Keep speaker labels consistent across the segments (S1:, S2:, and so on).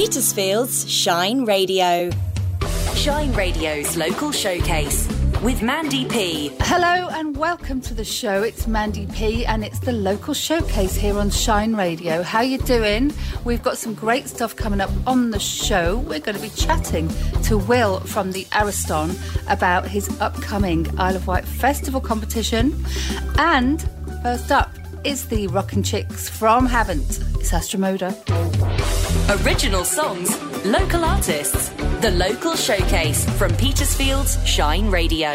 S1: Petersfield's Shine Radio.
S2: Shine Radio's local showcase with Mandy P.
S3: Hello and welcome to the show. It's Mandy P and it's the local showcase here on Shine Radio. How you doing? We've got some great stuff coming up on the show. We're going to be chatting to Will from the Ariston about his upcoming Isle of Wight Festival competition. And first up is the Rockin' Chicks from Havant. It's Astromoda.
S2: Original songs, local artists, the local showcase from Petersfield's Shine Radio.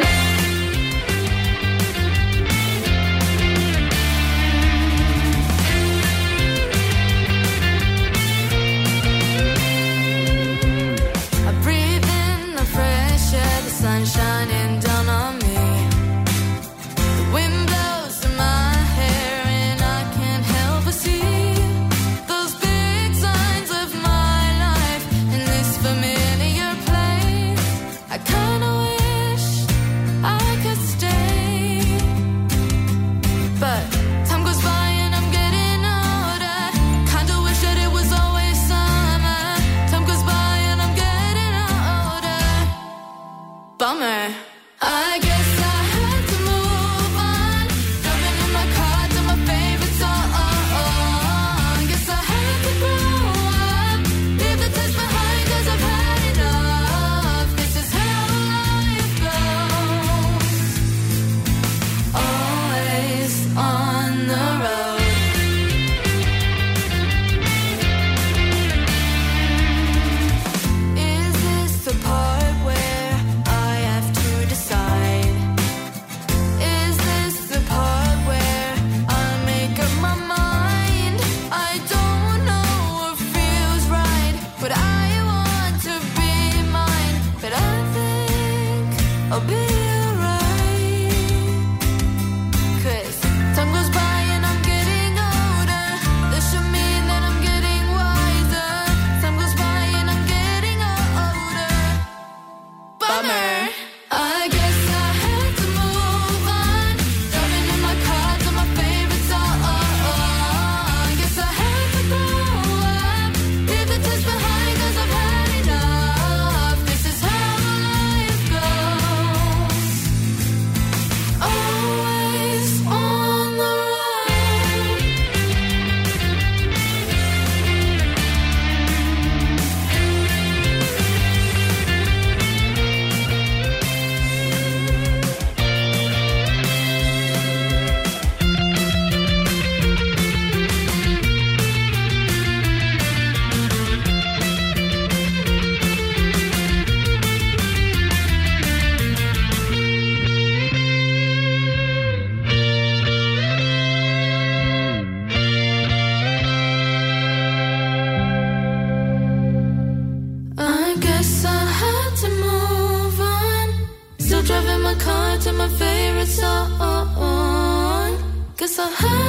S2: heart.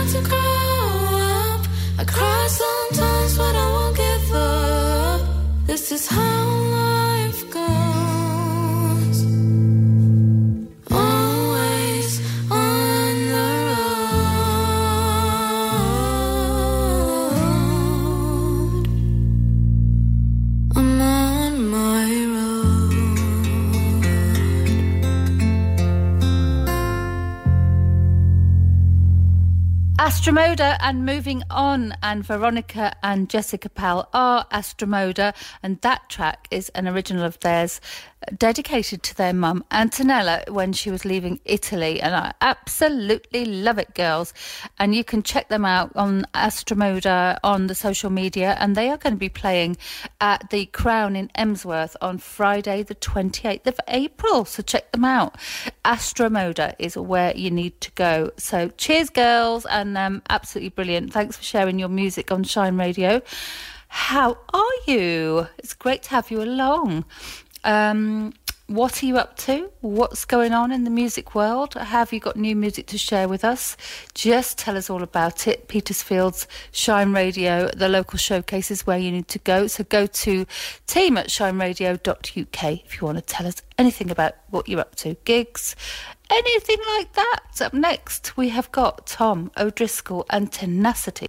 S3: Astromoda and moving on, and Veronica and Jessica Powell are Astromoda, and that track is an original of theirs dedicated to their mum, Antonella, when she was leaving Italy. And I absolutely love it, girls. And you can check them out on Astromoda on the social media. And they are going to be playing at the Crown in Emsworth on Friday, the 28th of April. So check them out. Astromoda is where you need to go. So cheers, girls. And um, absolutely brilliant. Thanks for sharing your music on Shine Radio. How are you? It's great to have you along. Um, what are you up to? What's going on in the music world? Have you got new music to share with us? Just tell us all about it. Petersfield's Shine Radio, the local showcase is where you need to go. So go to team at shineradio.uk if you want to tell us anything about what you're up to, gigs, anything like that. Up next, we have got Tom O'Driscoll and Tenacity.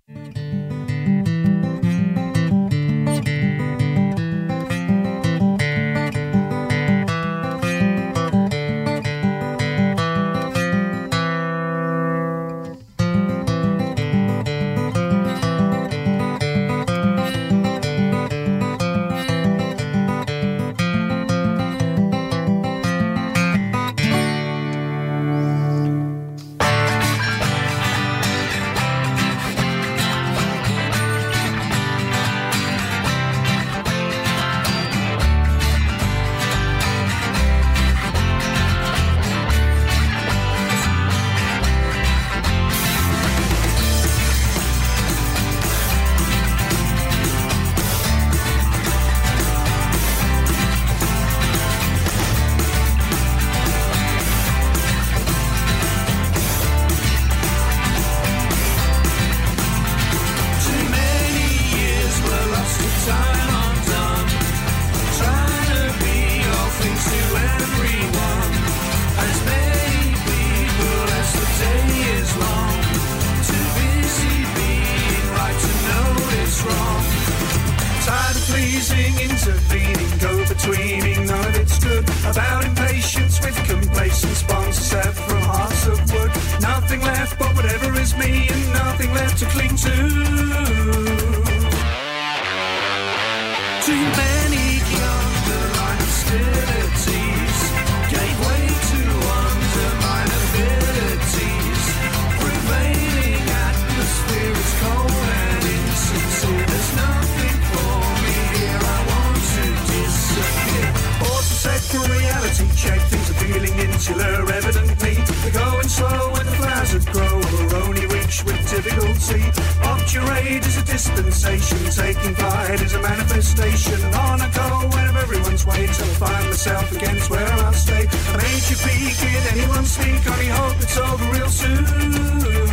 S4: Difficulty. Obturate is a dispensation. Taking flight is a manifestation. On a go whenever everyone's way till I find myself against where I'll stay. A major peak in anyone speak. I only hope it's over real soon.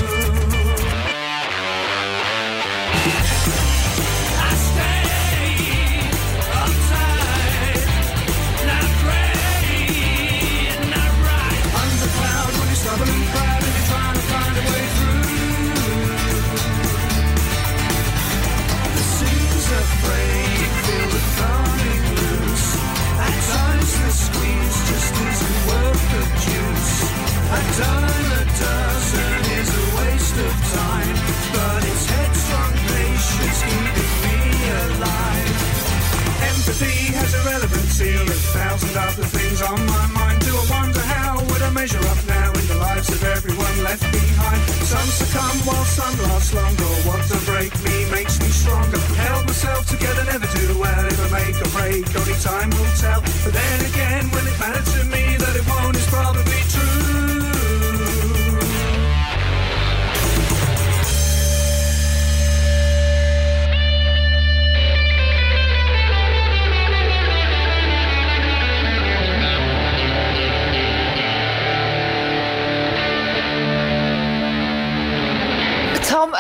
S4: While some last longer. What to break me makes me stronger. Held myself together, never do well. If make a break, only time will tell. But then again, will it matter to me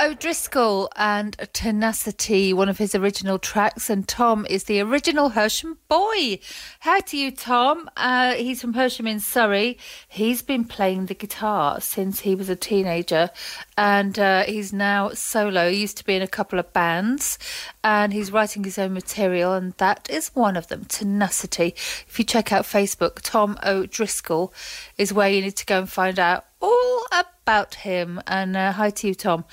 S3: O'Driscoll and Tenacity, one of his original tracks, and Tom is the original Hersham boy. How to you, Tom? Uh, he's from Hersham in Surrey. He's been playing the guitar since he was a teenager, and uh, he's now solo. He used to be in a couple of bands, and he's writing his own material, and that is one of them, Tenacity. If you check out Facebook, Tom O'Driscoll is where you need to go and find out all about him. And uh, hi to you, Tom.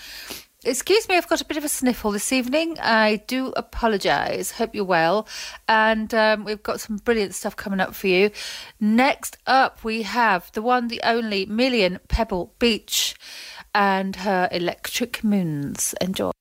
S3: Excuse me, I've got a bit of a sniffle this evening. I do apologise. Hope you're well. And um, we've got some brilliant stuff coming up for you. Next up, we have the one, the only Million Pebble Beach and her Electric Moons. Enjoy.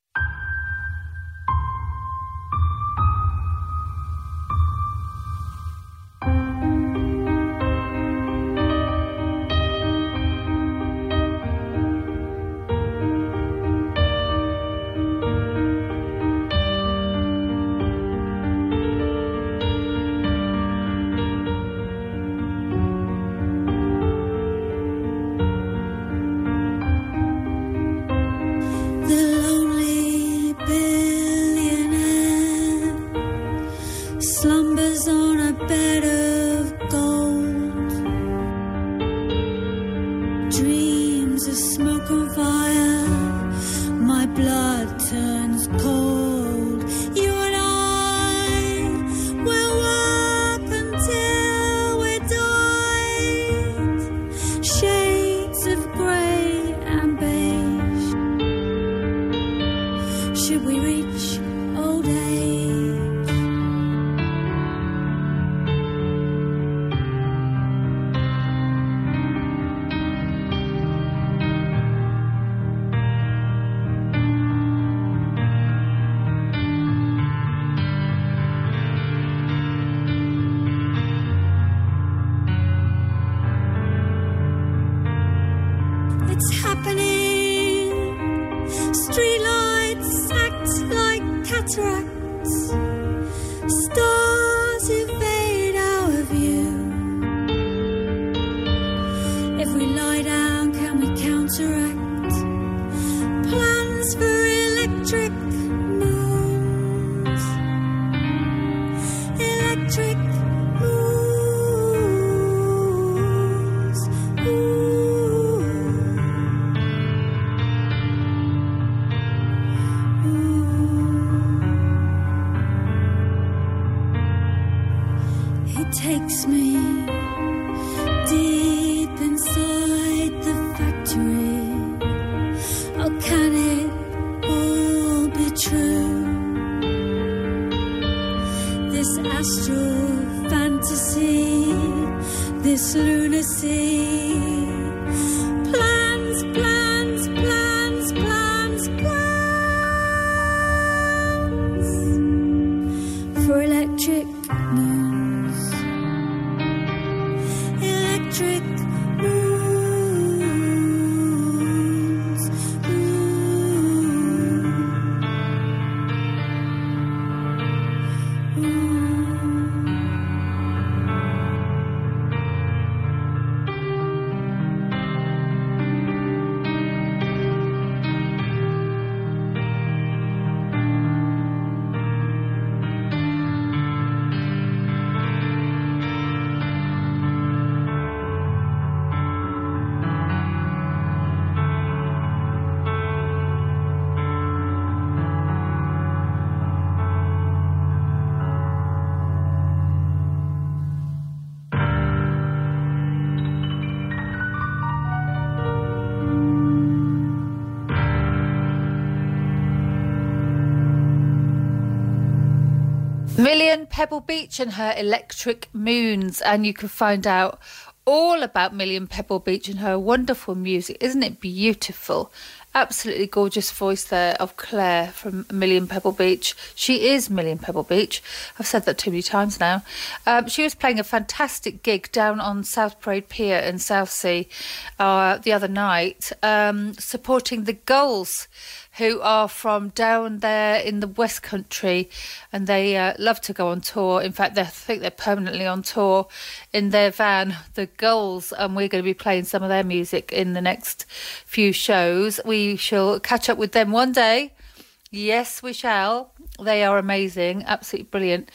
S3: Pebble Beach and her electric moons, and you can find out all about Million Pebble Beach and her wonderful music. Isn't it beautiful? Absolutely gorgeous voice there of Claire from Million Pebble Beach. She is Million Pebble Beach. I've said that too many times now. Um, she was playing a fantastic gig down on South Parade Pier in Southsea uh, the other night, um, supporting the Gulls who are from down there in the West Country, and they uh, love to go on tour. In fact, I think they're permanently on tour in their van, the Gulls, and we're going to be playing some of their music in the next few shows. We shall catch up with them one day. Yes, we shall. They are amazing, absolutely brilliant.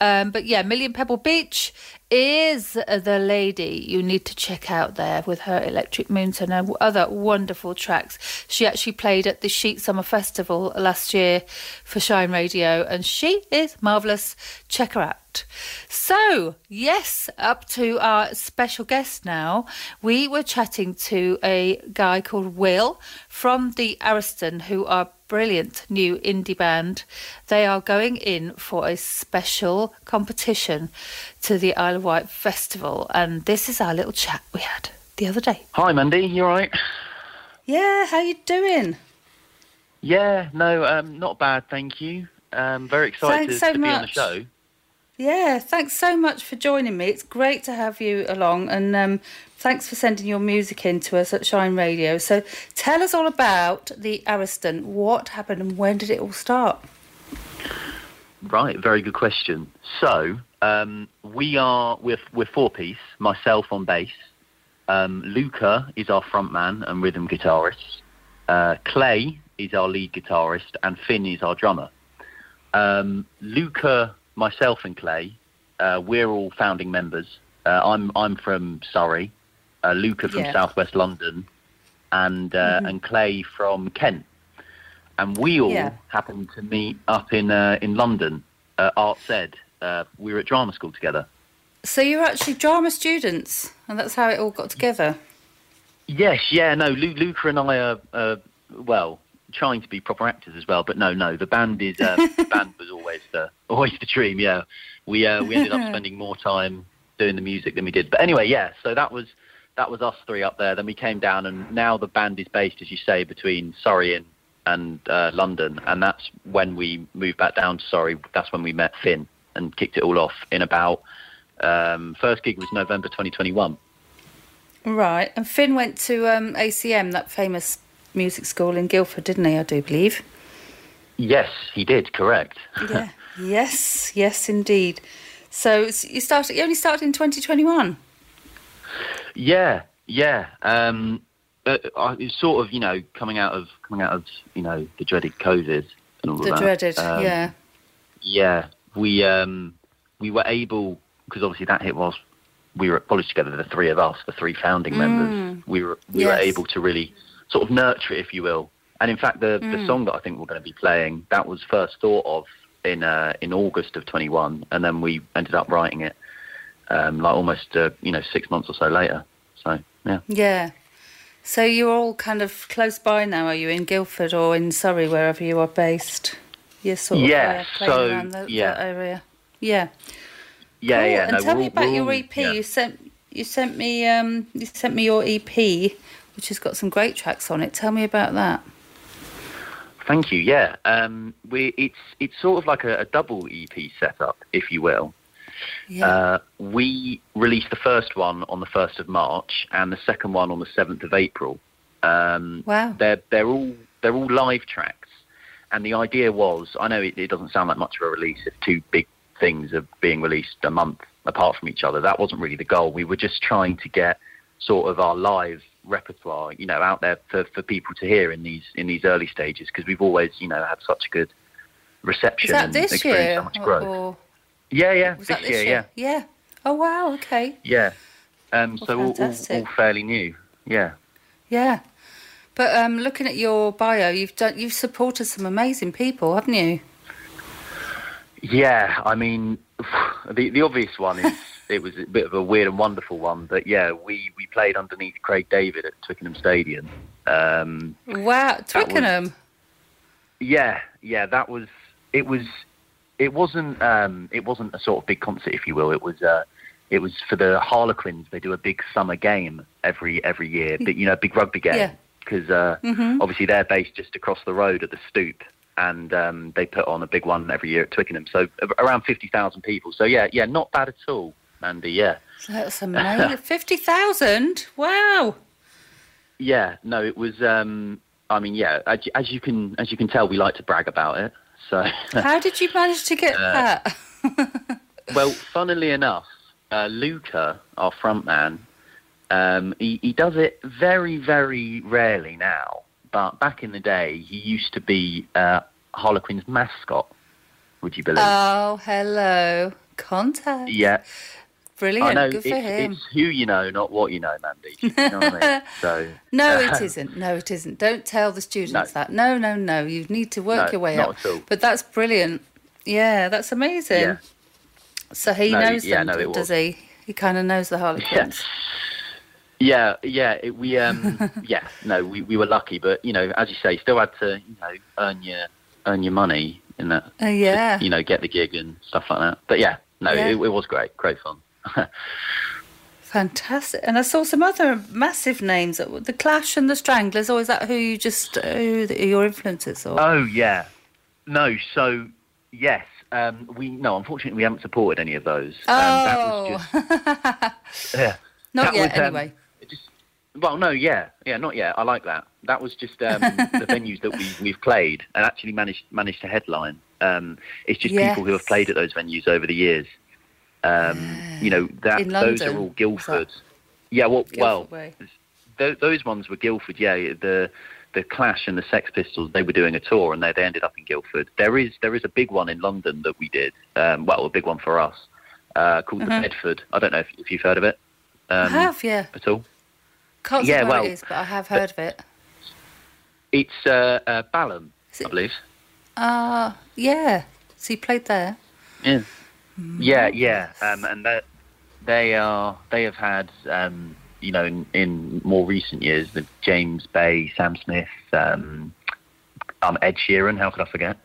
S3: Um, but yeah, Million Pebble Beach is the lady you need to check out there with her Electric Moons and her other wonderful tracks. She actually played at the Sheet Summer Festival last year for Shine Radio, and she is marvellous. Check her out. So, yes, up to our special guest now. We were chatting to a guy called Will from the Ariston, who are brilliant new indie band. They are going in for a special competition to the Isle of Wight Festival, and this is our little chat we had the other day.
S5: Hi, Mandy. You all right?
S3: Yeah, how you doing?
S5: Yeah, no, um, not bad, thank you. Um, very excited
S3: Thanks so
S5: to be on the show.
S3: Yeah, thanks so much for joining me. It's great to have you along, and um, thanks for sending your music in to us at Shine Radio. So, tell us all about the Ariston. What happened and when did it all start?
S5: Right, very good question. So, um, we are we're we're four piece. Myself on bass. Um, Luca is our frontman and rhythm guitarist. Uh, Clay is our lead guitarist, and Finn is our drummer. Um, Luca, myself, and Clay, uh, we're all founding members. Uh, I'm I'm from Surrey. Uh, Luca from
S3: Yeah.
S5: Southwest London, and uh, and Clay from Kent. And we all
S3: Yeah.
S5: happened to meet up in uh, in London, uh, Arts Ed. Uh, we were at drama school together.
S3: So, you're actually drama students, and that's how it all got together.
S5: Yes, yeah, no. Lu- Luca and I are, uh, well, trying to be proper actors as well. But no, no. The band is uh, the band was always the always the dream. Yeah, we uh, we ended up spending more time doing the music than we did. But anyway, yeah. So that was that was us three up there. Then we came down, and now the band is based, as you say, between Surrey and and uh, London, and that's when we moved back down to Surrey. That's when we met Finn and kicked it all off in about. Um, first gig was November 2021.
S3: Right, and Finn went to um, ACM, that famous music school in Guildford, didn't he? I do believe.
S5: Yes, he did. Correct.
S3: Yeah. yes, yes, indeed. So you started. You only started in 2021.
S5: Yeah, yeah. Um, but I- it's sort of you know coming out of coming out of you know the dreaded COVID and all
S3: The
S5: that.
S3: dreaded,
S5: Um,
S3: yeah.
S5: Yeah, we um, we were able because obviously that hit whilst we were at college together. The three of us, the three founding members, we were we were
S3: Mm.
S5: Able to really sort of nurture it, if you will. And in fact, the
S3: Mm.
S5: the song that I think we're going to be playing that was first thought of in uh, in August of 21, and then we ended up writing it um, like almost uh, you know six months or so later. So yeah.
S3: Yeah. So you're all kind of close by now, are you, in Guildford or in Surrey, wherever you are based? You're sort of
S5: Yeah,
S3: uh, playing
S5: so,
S3: around the,
S5: yeah.
S3: that area. Yeah.
S5: Yeah,
S3: Cool.
S5: yeah.
S3: And
S5: no,
S3: tell me about your EP.
S5: yeah.
S3: You sent you sent me um you sent me your EP, which has got some great tracks on it. Tell me about that.
S5: Thank you. Yeah, um, we it's it's sort of like a, a double EP setup, if you will.
S3: Yeah.
S5: Uh, we released the first one on the first of March and the second one on the seventh of April. Um,
S3: Wow.
S5: They're they're all they're all live tracks, and the idea was I know it, it doesn't sound like much of a release if two big things are being released a month apart from each other. That wasn't really the goal. We were just trying to get sort of our live repertoire, you know, out there for, for people to hear in these in these early stages because we've always, you know, had such a good
S3: Is
S5: reception
S3: that
S5: and
S3: this year?
S5: so much
S3: or
S5: yeah, yeah,
S3: was
S5: this, year,
S3: year? Yeah. Oh wow, okay.
S5: yeah, yeah. Um,
S3: Well,
S5: so all, all, all fairly new. Yeah.
S3: Yeah. But um, looking at your bio, you've done you've supported some amazing people, haven't you?
S5: Yeah, I mean, the the obvious one is it was a bit of a weird and wonderful one, but yeah, we, we played underneath Craig David at Twickenham Stadium. Um,
S3: Wow, Twickenham.
S5: yeah, yeah, that was it was it wasn't um, it wasn't a sort of big concert, if you will. It was uh, it was for the Harlequins. They do a big summer game every every year, big, you know, big rugby game
S3: Yeah.
S5: because uh, obviously they're based just across the road at the Stoop, and um, they put on a big one every year at Twickenham. So around fifty thousand people. So yeah, yeah, not bad at all, Mandy. Yeah,
S3: That's amazing. Fifty thousand. Wow.
S5: yeah. No, it was. Um, I mean, yeah. As, as you can as you can tell, we like to brag about it. So.
S3: How did you manage to get
S5: Uh,
S3: that?
S5: Well, funnily enough, uh, Luca, our frontman, um, he, he does it very, very rarely now. But back in the day, he used to be uh, Harlequin's mascot. Would you believe?
S3: Oh, hello. Contact.
S5: yeah,
S3: Brilliant.
S5: I know.
S3: Good
S5: It's,
S3: for him.
S5: it's who you know, not what you know, Mandy. You know what I mean? So
S3: No,
S5: uh,
S3: it isn't. No, it isn't. Don't tell the students
S5: No.
S3: that. No, no, no. You need to work
S5: No,
S3: your way
S5: not
S3: up.
S5: at all.
S3: But that's brilliant. Yeah, that's amazing.
S5: Yeah.
S3: So he
S5: No,
S3: knows
S5: yeah,
S3: them,
S5: no, it
S3: does he? He kind of knows the Harlequins.
S5: Yeah, yeah, it, we um, yeah, no, we, we were lucky, but you know, as you say, still had to you know earn your earn your money in that
S3: Uh, yeah.
S5: you know, get the gig and stuff like that. But yeah, no,
S3: Yeah.
S5: It, it was great, great fun.
S3: Fantastic. And I saw some other massive names. The Clash and the Stranglers, or is that who you just, uh, who your influences or?
S5: oh yeah, no, so yes, um, we no, unfortunately, we haven't supported any of those. Um, that
S3: oh,
S5: was just yeah,
S3: not
S5: that
S3: yet
S5: was, um,
S3: anyway.
S5: just well, no, yeah, yeah, not yet. I like that. That was just um, the venues that we we've played and actually managed managed to headline. Um, it's just people who have played at those venues over the years. Um, you know that
S3: In
S5: those
S3: London,
S5: are all Guildford. Yeah, well,
S3: Guildford
S5: well,
S3: Way.
S5: th- those ones were Guildford. Yeah, the the Clash and the Sex Pistols. They were doing a tour, and they they ended up in Guildford. There is there is a big one in London that we did. Um, well, a big one for us uh, called the Bedford. I don't know if, if you've heard of it
S3: I
S5: um,
S3: have, yeah.
S5: at all.
S3: Can't
S5: yeah, well,
S3: it is, but I have heard of it.
S5: It's uh, uh, Balham,
S3: Is
S5: I
S3: it-
S5: believe.
S3: Uh, yeah. So you played there.
S5: Yeah, yeah, yeah. Um, and that they are they have had um, you know in, in more recent years the James Bay, Sam Smith, um, um, Ed Sheeran. How could I forget?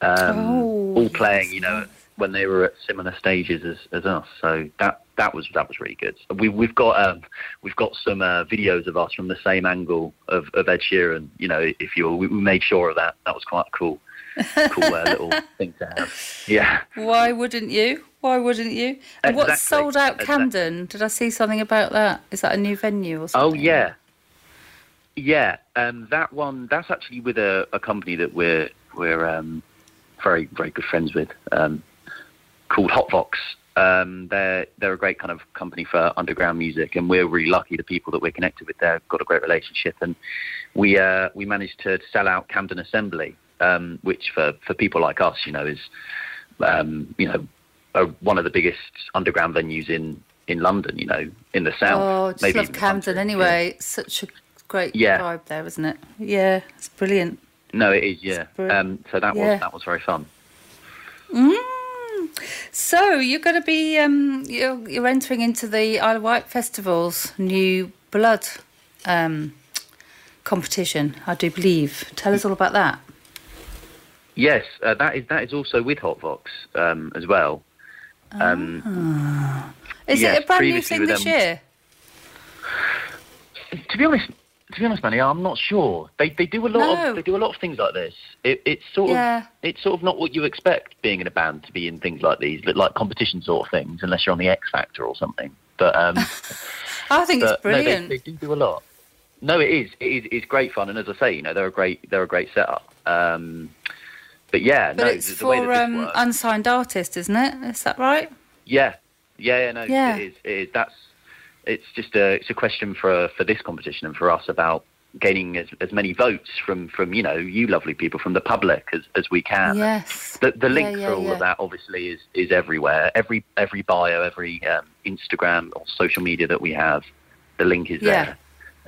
S5: Um,
S3: Oh,
S5: all playing, you know, when they were at similar stages as, as us. So that that was that was really good. We we've got um, we've got some uh, videos of us from the same angle of, of Ed Sheeran. You know, if you we, we made sure of that. That was quite cool. Cool uh, little thing to have. Yeah.
S3: Why wouldn't you? Why wouldn't you? And what's
S5: Exactly,
S3: sold out
S5: exactly.
S3: Camden? Did I see something about that? Is that a new venue or something?
S5: Oh yeah, yeah. Um, that one. That's actually with a, a company that we're we're um, very very good friends with, um, called Hotvox. Um, they're they're a great kind of company for underground music, and we're really lucky. The people that we're connected with there have got a great relationship, and we uh, we managed to sell out Camden Assembly, um, which for for people like us, you know, is um, you know one of the biggest underground venues in in London. You know, in the south.
S3: Oh, I just
S5: maybe
S3: love Camden
S5: country.
S3: anyway. It's such a great
S5: Yeah.
S3: vibe there, isn't it? Yeah, it's brilliant.
S5: No, it is. Yeah. Um, so that
S3: Yeah.
S5: was that was very fun.
S3: Mm. So you're going to be um, you're, you're entering into the Isle of Wight Festival's new blood um, competition, I do believe. Tell us all about that.
S5: Yes, uh, that is that is also with Hotvox um, as well. Um,
S3: Is
S5: Yes,
S3: it a brand new thing this
S5: them-
S3: year?
S5: to be honest, to be honest, Manny, I'm not sure. They they do a lot
S3: No.
S5: of they do a lot of things like this. It, it's sort
S3: Yeah.
S5: of it's sort of not what you expect being in a band to be in things like these, but like competition sort of things, unless you're on the X Factor or something. But um,
S3: I think it's
S5: but, no, they-
S3: brilliant.
S5: they, do do a lot. No, it is. It is. It's great fun, and as I say, you know, they're a great they're a great setup. Um, but yeah,
S3: but
S5: no,
S3: it's
S5: the, the way that
S3: for um, unsigned artists, isn't it? Is that right?
S5: Yeah, yeah, yeah. No,
S3: Yeah.
S5: it is. It is. That's. It's just a. It's a question for for this competition and for us about gaining as, as many votes from from you know you lovely people from the public as as we can.
S3: yes.
S5: The the link
S3: yeah,
S5: for all
S3: yeah.
S5: of that obviously is is everywhere. Every every bio, every um, Instagram or social media that we have, the link is
S3: Yeah.
S5: there.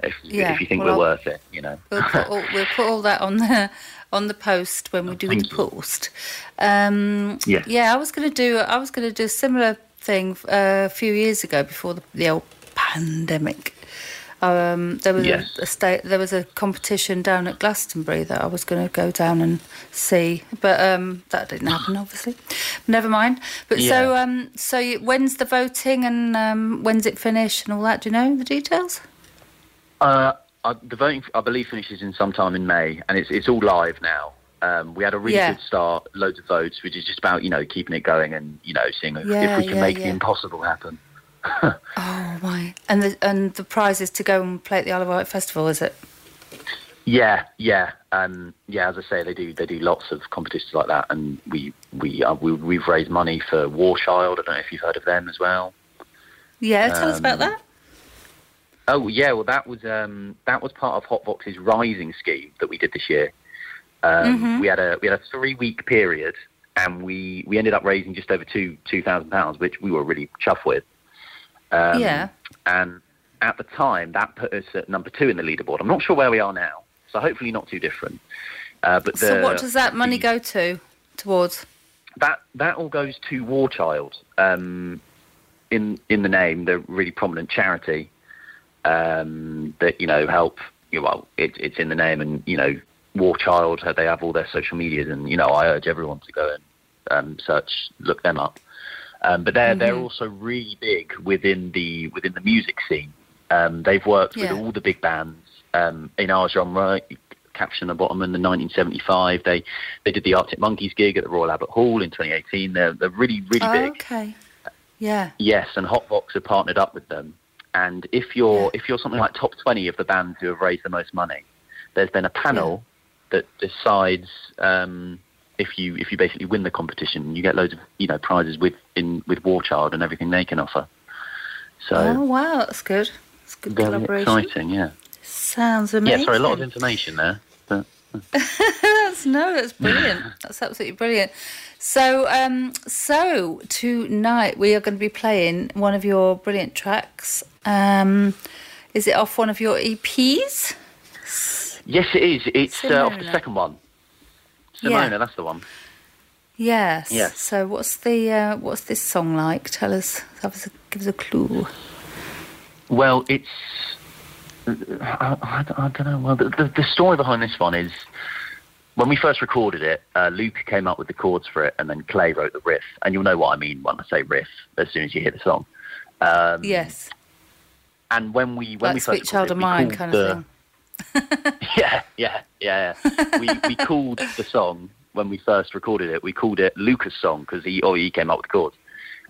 S5: If
S3: Yeah,
S5: if you think
S3: well,
S5: we're worth it, you know.
S3: We'll put, all, we'll put all that on the on the post when we do the
S5: you.
S3: post. Um,
S5: Yeah.
S3: yeah. I was going to do I was going to do a similar thing uh, a few years ago before the, the old pandemic. Um, there was
S5: Yes.
S3: a, a state there was a competition down at Glastonbury that I was going to go down and see, but um, that didn't happen. Obviously, never mind. But so um, so you, when's the voting and um, when's it finish and all that? Do you know the details?
S5: Uh, uh, the voting, I believe, finishes in sometime in May, and it's it's all live now. Um, we had a really
S3: Yeah.
S5: good start, loads of votes, which is just about you know keeping it going and you know seeing if,
S3: Yeah,
S5: if we can
S3: yeah,
S5: make the impossible happen.
S3: Oh my! And the and the prize is to go and play at the Isle of Wight Festival, is it?
S5: Yeah, yeah, um, yeah. As I say, they do they do lots of competitions like that, and we we, uh, we we've raised money for War Child. I don't know if you've heard of them as well.
S3: Yeah, tell us about
S5: Um,
S3: that.
S5: Oh yeah, well that was um, that was part of Hotvox's Rising scheme that we did this year. Um,
S3: Mm-hmm.
S5: We had a we had a three week period, and we we ended up raising just over two two thousand pounds, which we were really chuffed with. Um,
S3: Yeah.
S5: And at the time, that put us at number two in the leaderboard. I'm not sure where we are now, so hopefully not too different. Uh, but the,
S3: so what does that money
S5: the-
S3: go to? Towards?
S5: that that all goes to War Child. Um, in in the name, they're really prominent charity um, that you know help. You know, well, it, it's in the name, and you know, War Child. uh, They have all their social medias, and you know, I urge everyone to go and um, search, look them up. Um, but they're they're also really big within the within the music scene. Um, they've worked
S3: Yeah.
S5: with all the big bands um, in our genre. Catfish and the Bottlemen the 1975. They they did the Arctic Monkeys gig at the Royal Albert Hall in 2018. They're they're really really
S3: Oh,
S5: big.
S3: okay. Yeah.
S5: Yes, and Hotvox have partnered up with them. And if you're if you're something like top 20 of the bands who have raised the most money, there's then a panel that decides um, if you if you basically win the competition, you get loads of you know prizes with in with War Child and everything they can offer. So
S3: Oh wow, that's good. That's good
S5: very
S3: collaboration.
S5: exciting, yeah.
S3: Sounds amazing.
S5: Yeah, sorry, a lot of information there.
S3: That's no, that's brilliant. that's absolutely brilliant. So, um, so tonight we are going to be playing one of your brilliant tracks. Um, is it off one of your EPs?
S5: yes, it is. It's uh, off the second one.
S3: Yeah.
S5: Simona, that's the one.
S3: Yes.
S5: Yes.
S3: So, what's the uh, what's this song like? Tell us. Give us a, give us a clue.
S5: Well, it's. I, I, I don't know. Well, the, the, the story behind this one is when we first recorded it, uh, Luke came up with the chords for it, and then Clay wrote the riff. And you'll know what I mean when I say riff as soon as you hear the song. Um,
S3: Yes.
S5: And when we when
S3: like
S5: we
S3: Sweet
S5: first
S3: Child
S5: recorded
S3: of
S5: it, we
S3: Mine kind of
S5: the-
S3: thing.
S5: yeah, yeah, yeah. yeah. we we called the song when we first recorded it. We called it Luca's song because he oh he came up with the chords,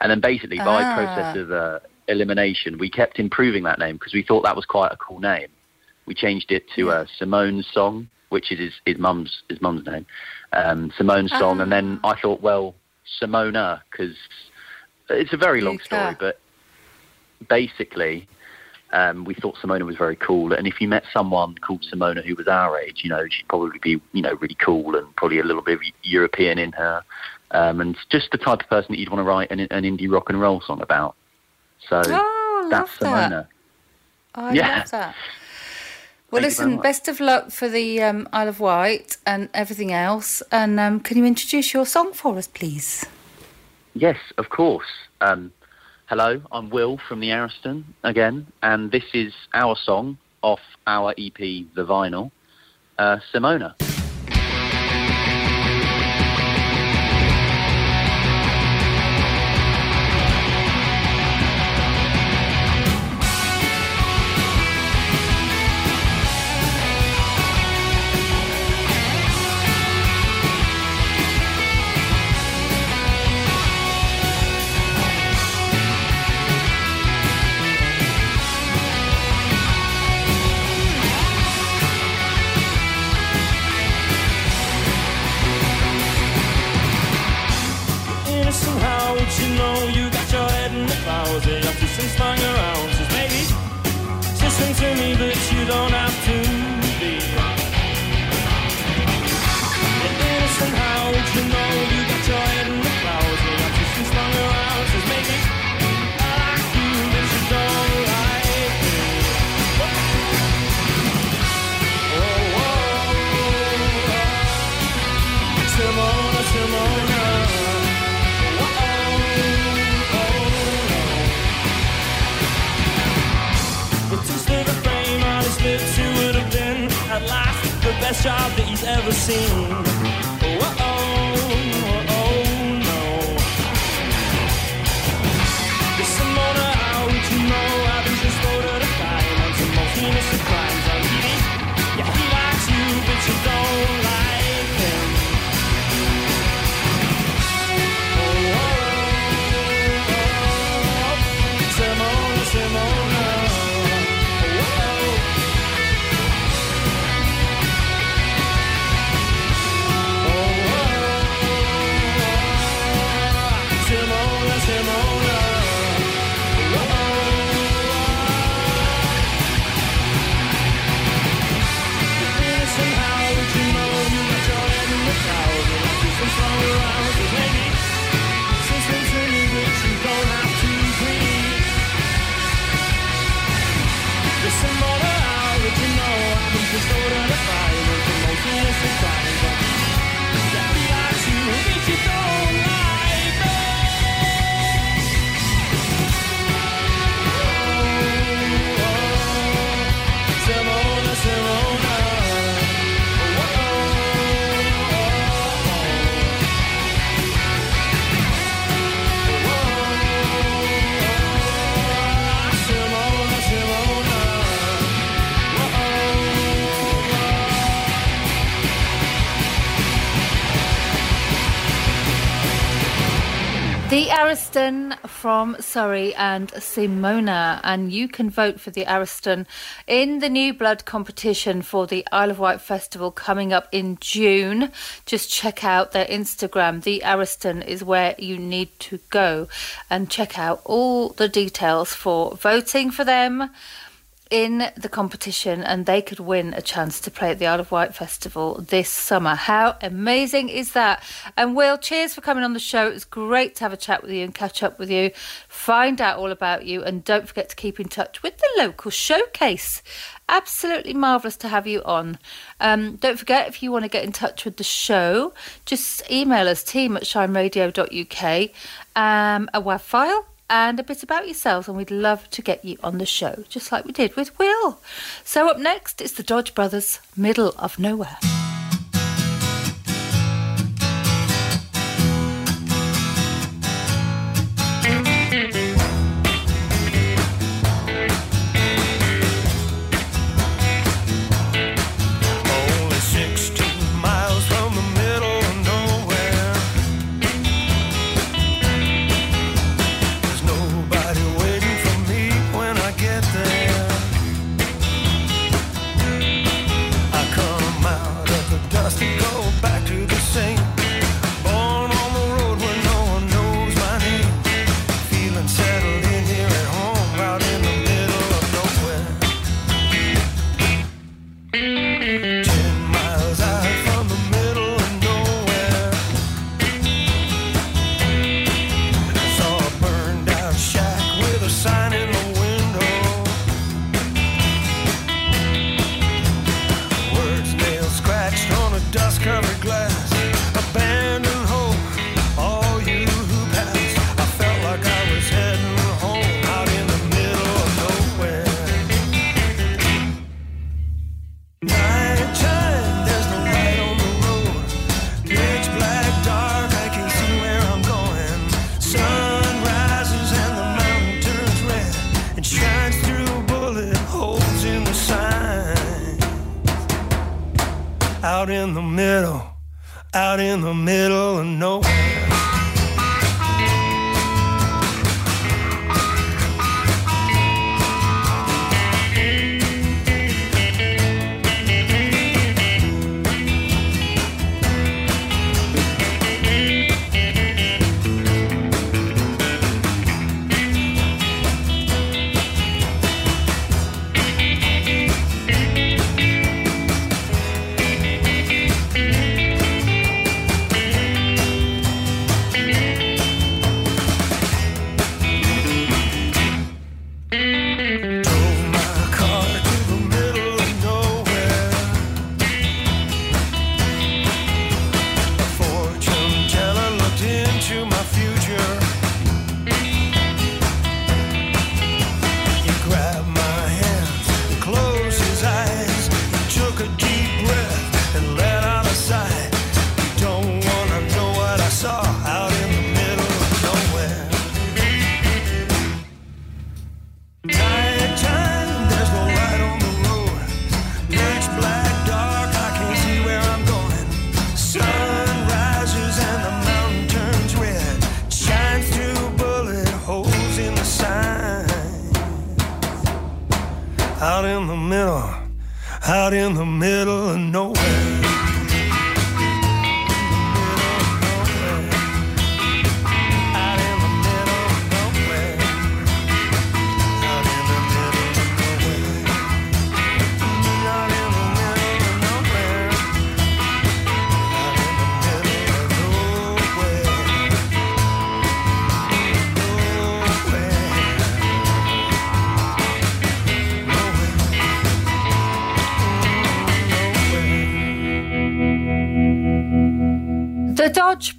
S5: and then basically by
S3: Ah.
S5: process of uh, elimination, we kept improving that name because we thought that was quite a cool name. We changed it to uh, Simone's song, which is his his mum's his mum's name, um, Simone's song, and then
S3: Ah.
S5: I thought, well, Simona because it's a very long story, but basically um, we thought Simona was very cool. And if you met someone called Simona who was our age, you know, she'd probably be, you know, really cool and probably a little bit European in her. Um, and just the type of person that you'd want to write an, an indie rock and roll song about. So
S3: Oh,
S5: that's
S3: love that. I
S5: Yeah.
S3: love that. Well,
S5: Thank
S3: listen, best of luck for the um, Isle of Wight and everything else. And um, can you introduce your song for us, please?
S5: Yes, of course. Um, hello, I'm Will from the Ariston again, and this is our song off our EP, The Vinyl, uh, Simona.
S6: Don't best job that he's ever seen? Most
S3: Ariston from Surrey and Simona, and you can vote for the Ariston in the New Blood competition for the Isle of Wight Festival coming up in June. Just check out their Instagram. The Ariston is where you need to go and check out all the details for voting for them in the competition and they could win a chance to play at the Isle of Wight Festival this summer. How amazing is that? And Will, cheers for coming on the show. It was great to have a chat with you and catch up with you, find out all about you, and don't forget to keep in touch with the local showcase. Absolutely marvellous to have you on. Um, don't forget, if you want to get in touch with the show, just email us team at shineradio.uk, um, a WAV file and a bit about yourselves, and we'd love to get you on the show, just like we did with Will. So, up next, is the Dodge Brothers, Middle of Nowhere.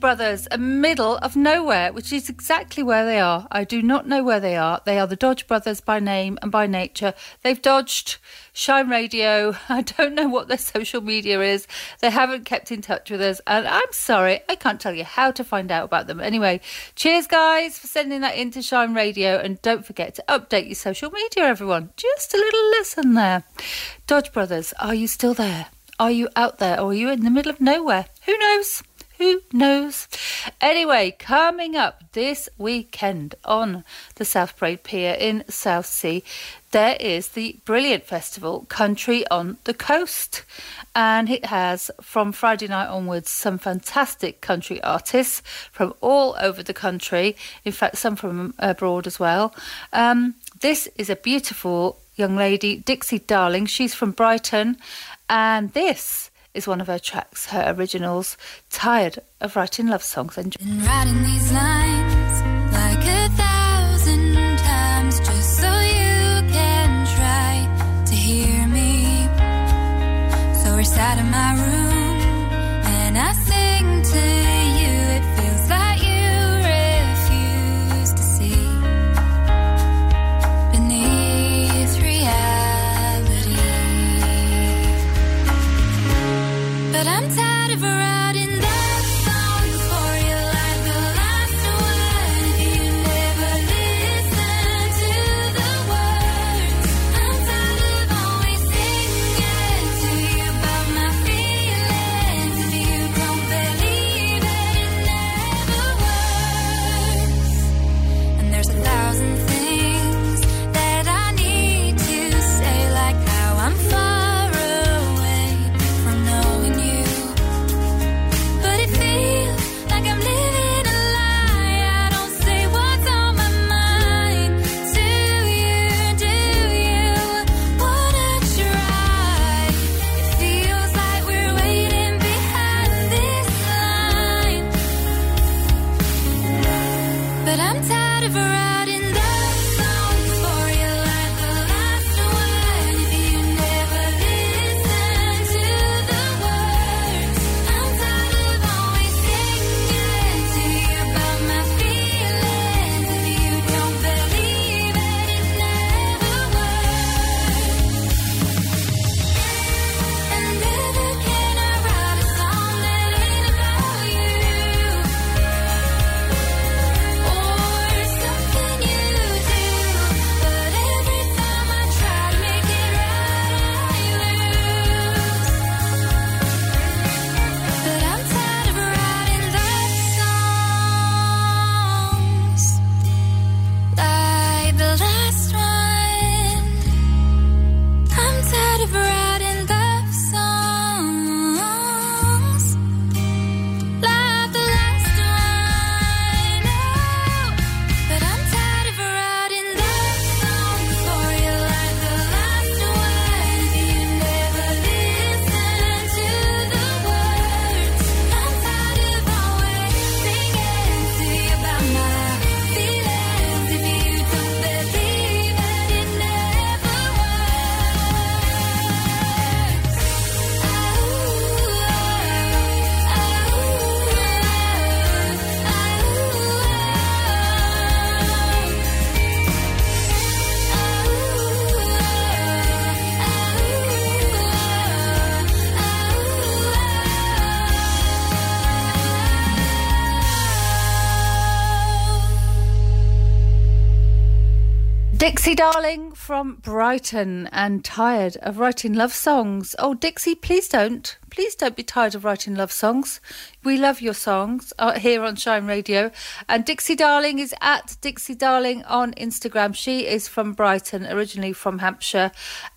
S7: Brothers, a middle of nowhere, which is exactly where they are. I do not know where they are. They are the Dodge brothers by name and by nature. They've dodged Shine Radio. I don't know what their social media is. They haven't kept in touch with us, and I'm sorry, I can't tell you how to find out about them. Anyway, cheers, guys, for sending that into Shine Radio, and don't forget to update your social media, everyone. Just a little lesson there. Dodge brothers, are you still there? Are you out there, or are you in the middle of nowhere? Who knows? Who knows? Anyway, coming up this weekend on the South Parade Pier in Southsea, there is the brilliant festival Country on the Coast. And it has, from Friday night onwards, some fantastic country artists from all over the country. In fact, some from abroad as well. Um, this is a beautiful young lady, Dixie Darling. She's from Brighton. And this is one of her tracks, her originals, Tired of Writing Love Songs. Enjoy.
S3: Dixie Darling from Brighton and tired of writing love songs. Oh, Dixie, please don't. Please don't be tired of writing love songs. We love your songs uh, here on Shine Radio. And Dixie Darling is at Dixie Darling on Instagram. She is from Brighton, originally from Hampshire.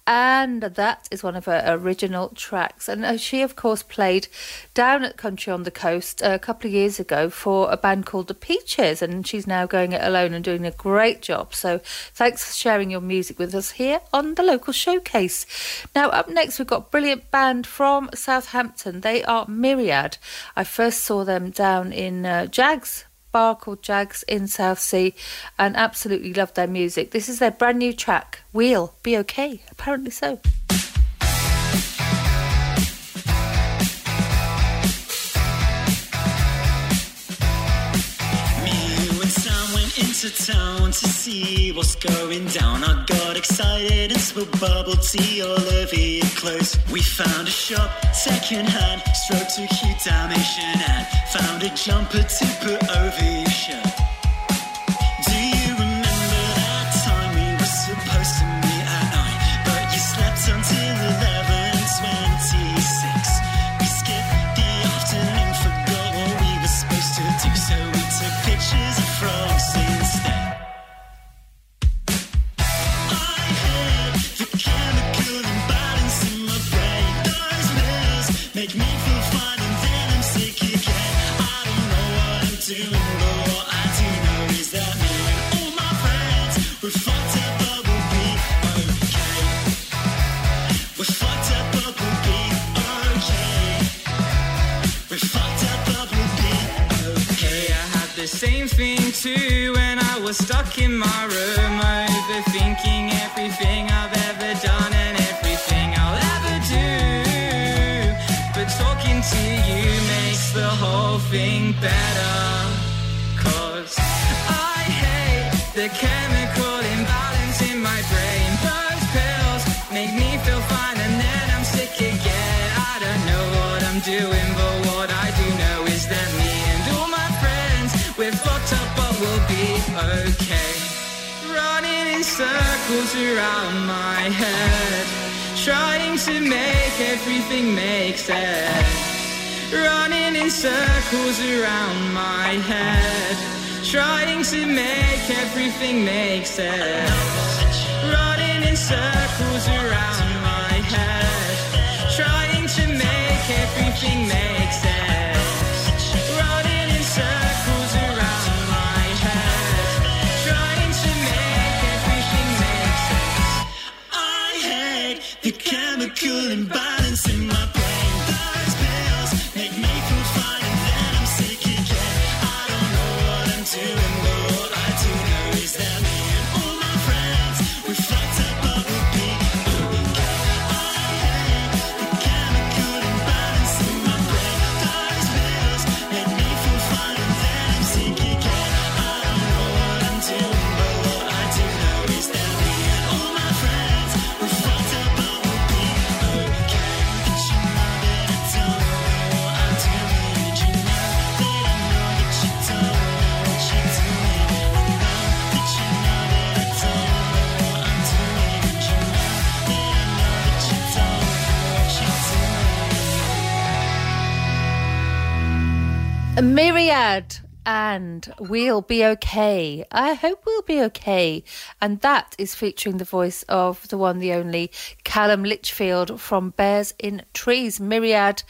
S3: And that is one of her original tracks. And uh, she, of course, played down at Country on the Coast uh, a couple of years ago for a band called The Peaches. And she's now going it alone and doing a great job. So thanks for sharing your music with us here on the local showcase. Now, up next, we've got brilliant band from Southampton. They are Myriad. I first saw them down in uh, Jags bar called Jags in Southsea and absolutely love their music. This is their brand new track, We'll Be Okay. Apparently so.
S8: Into town to see what's going down. I got excited and spilled bubble tea all over your clothes. We found a shop, second hand, stroked a cute Dalmatian and found a jumper to put over your shirt. Too when I was stuck in my room, overthinking everything I've ever done and everything I'll ever do. But talking to you makes the whole thing better. Circles around my head, trying to make everything make sense. Running in circles around my head, trying to make everything make sense. Running in circles around and we'll be okay. I
S3: hope we'll be okay. And that is featuring the voice of the one, the only Callum Litchfield from Bears in Trees. Myriad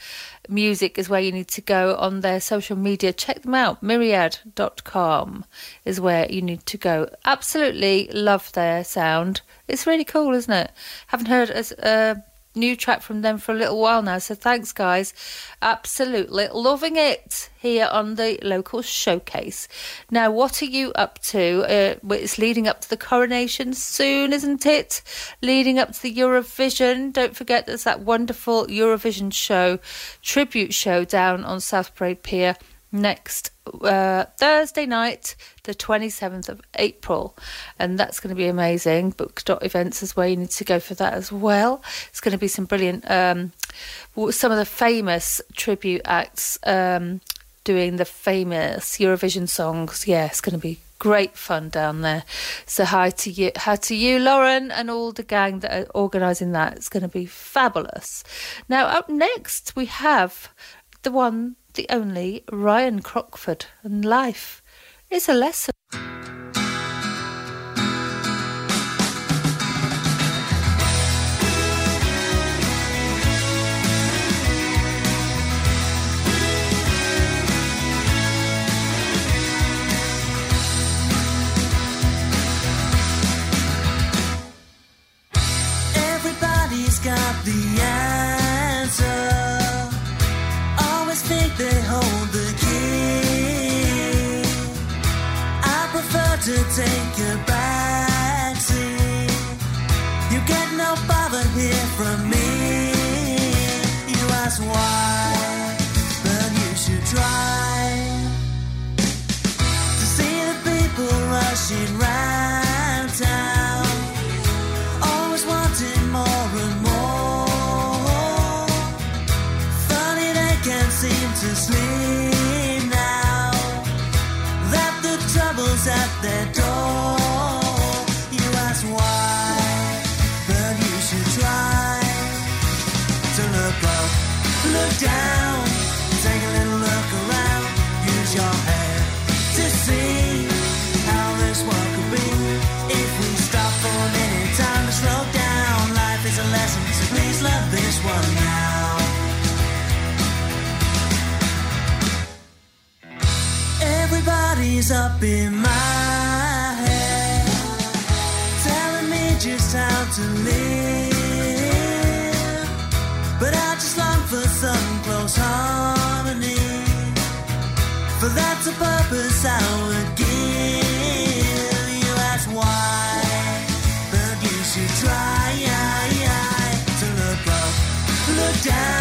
S3: Music is where you need to go on their social media. Check them out. Myriad.com is where you need to go. Absolutely love their sound. It's really cool, isn't it? Haven't heard as a new track from them for a little while now. So thanks, guys. Absolutely loving it here on the local showcase. Now, what are you up to? Uh, it's leading up to the coronation soon, isn't it? Leading up to the Eurovision. Don't forget there's that wonderful Eurovision show, tribute show down on South Parade Pier next uh, Thursday night, the 27th of April. And that's going to be amazing. Book.events is where you need to go for that as well. It's going to be some brilliant, um, some of the famous tribute acts. Um, doing the famous Eurovision songs. Yeah, it's going to be great fun down there. So hi to you, hi to you, Lauren, and all the gang that are organising that. It's going to be fabulous. Now up next we have the one, the only Ryan Crockford, and life is a lesson.
S9: Round town always wanting more and more. Funny they can't seem to sleep now. That the trouble's at their Up in my head, telling me just how to live. But I just long for some close harmony. For that's a purpose I would give. You ask why, but you should try to look up, look down,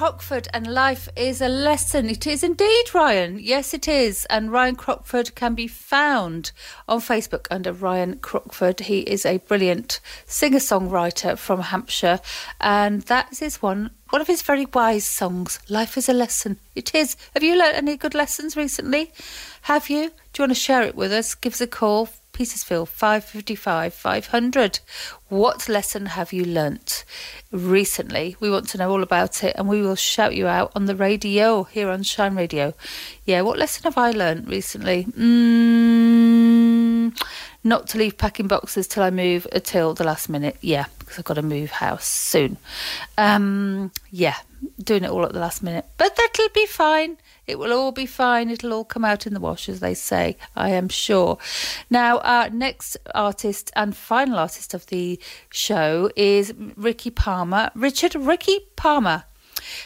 S3: Crockford and life is a lesson. It is indeed, Ryan. Yes, it is. And Ryan Crockford can be found on Facebook under Ryan Crockford. He is a brilliant singer songwriter from Hampshire, and that is one one of his very wise songs. Life is a lesson. It is. Have you learnt any good lessons recently? Have you? Do you want to share it with us? Give us a call. Petersfield 555 500. What lesson have you learnt recently? We want to know all about it and we will shout you out on the radio here on Shine Radio. Yeah, what lesson have I learnt recently? Mm, not to leave packing boxes till I move until the last minute. Yeah, because I've got to move house soon. Um, yeah, doing it all at the last minute, but that'll be fine. It will all be fine. It'll all come out in the wash, as they say. I am sure. Now, our next artist and final artist of the show is Ricky Palmer. Richard Ricky Palmer.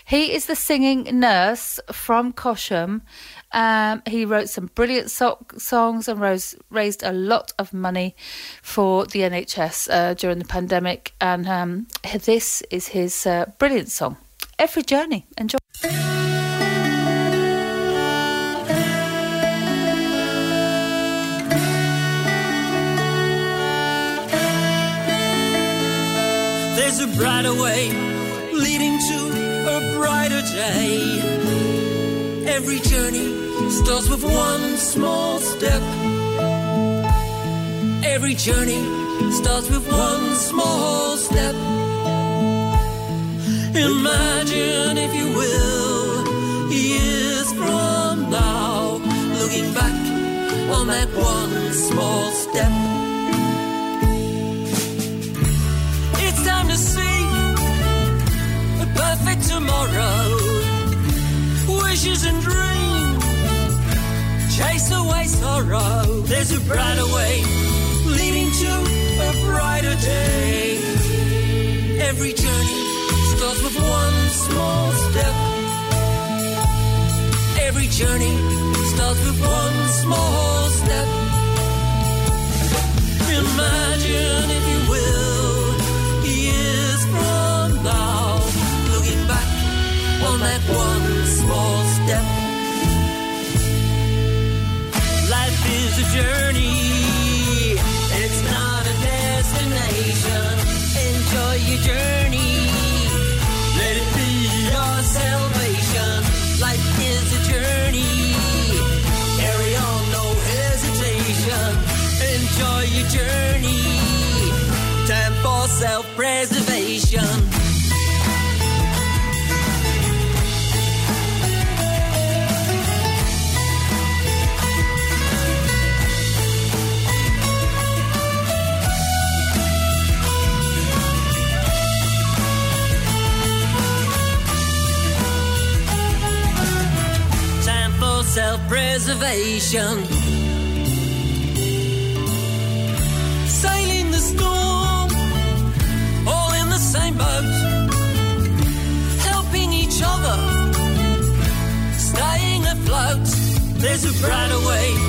S3: He is the singing nurse from Cosham. Um, he wrote some brilliant so- songs and rose, raised a lot of money for the NHS uh, during the pandemic. And um, this is his uh, brilliant song, Every Journey. Enjoy.
S10: There's a brighter way leading to a brighter day. Every journey starts with one small step. Every journey starts with one small step. Imagine, if you will, years from now, looking back on that one small step. It's time to see a perfect tomorrow. Wishes and dreams chase away sorrow. There's a brighter way leading to a brighter day. Every journey starts with one small step. Every journey starts with one small step. Imagine, if you will, preservation. Sailing the storm, all in the same boat, helping each other, staying afloat. There's a brighter way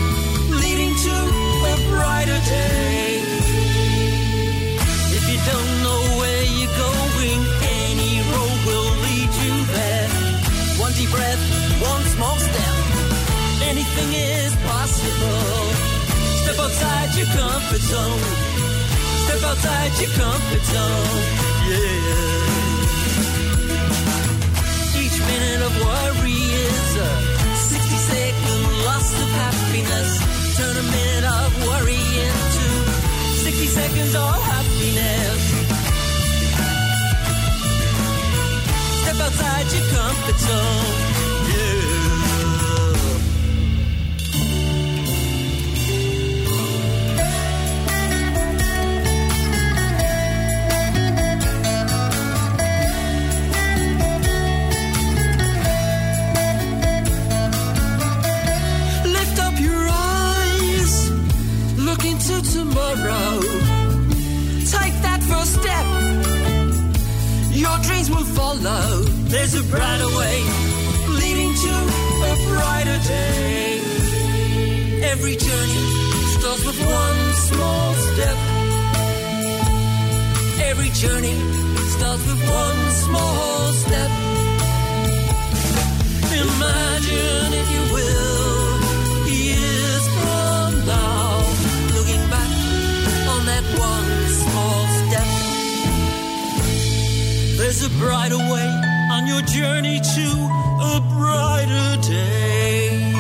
S10: your comfort zone. Step outside your comfort zone. Yeah. Each minute of worry is a 60 second loss of happiness. Turn a minute of worry into 60 seconds of happiness. Step outside your comfort zone. Tomorrow. Take that first step, your dreams will follow. There's a brighter way leading to a brighter day. Every journey starts with one small step. Every journey starts with one small step. Imagine, if you will, a brighter way on your journey to a brighter day.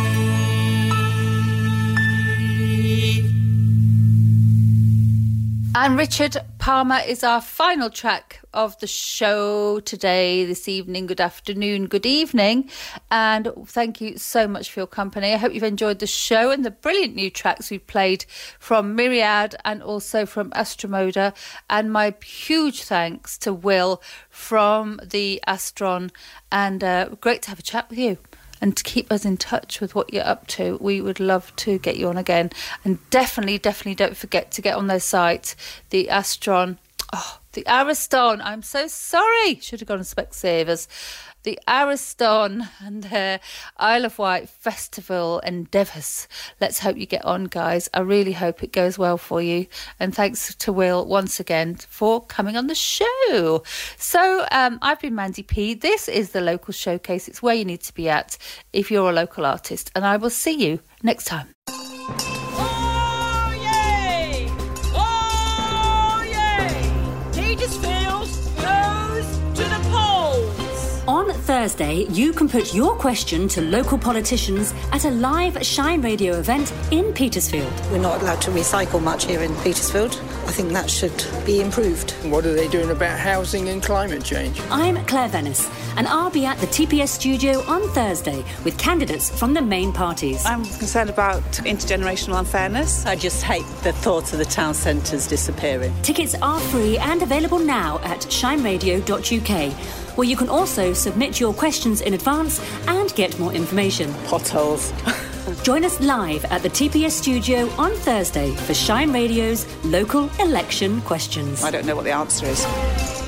S3: And Richard Palmer is our final track of the show today, this evening. Good afternoon, good evening. And thank you so much for your company. I hope you've enjoyed the show and the brilliant new tracks we've played from Myriad and also from Astromoda. And my huge thanks to Will from the Astron. And uh, great to have a chat with you and to keep us in touch with what you're up to. We would love to get you on again. And definitely, definitely don't forget to get on their site, the Astron. Oh, the Ariston. I'm so sorry. Should have gone to Specsavers. The Ariston and their Isle of Wight Festival endeavours. Let's hope you get on, guys. I really hope it goes well for you. And thanks to Will once again for coming on the show. So um, I've been Mandy P. This is the local showcase. It's where you need to be at if you're a local artist. And I will see you next time.
S1: Thursday, you can put your question to local politicians at a live Shine Radio event in Petersfield.
S11: We're not allowed to recycle much here in Petersfield. I think that should be improved.
S12: What are they doing about housing and climate change?
S1: I'm Claire Venice, and I'll be at the TPS studio on Thursday with candidates from the main parties.
S13: I'm concerned about intergenerational unfairness.
S14: I just hate the thought of the town centres disappearing.
S1: Tickets are free and available now at shineradio.uk, where you can also submit your questions in advance and get more information.
S14: Potholes.
S1: Join us live at the TPS studio on Thursday for Shine Radio's local election questions.
S13: I don't know what the answer is.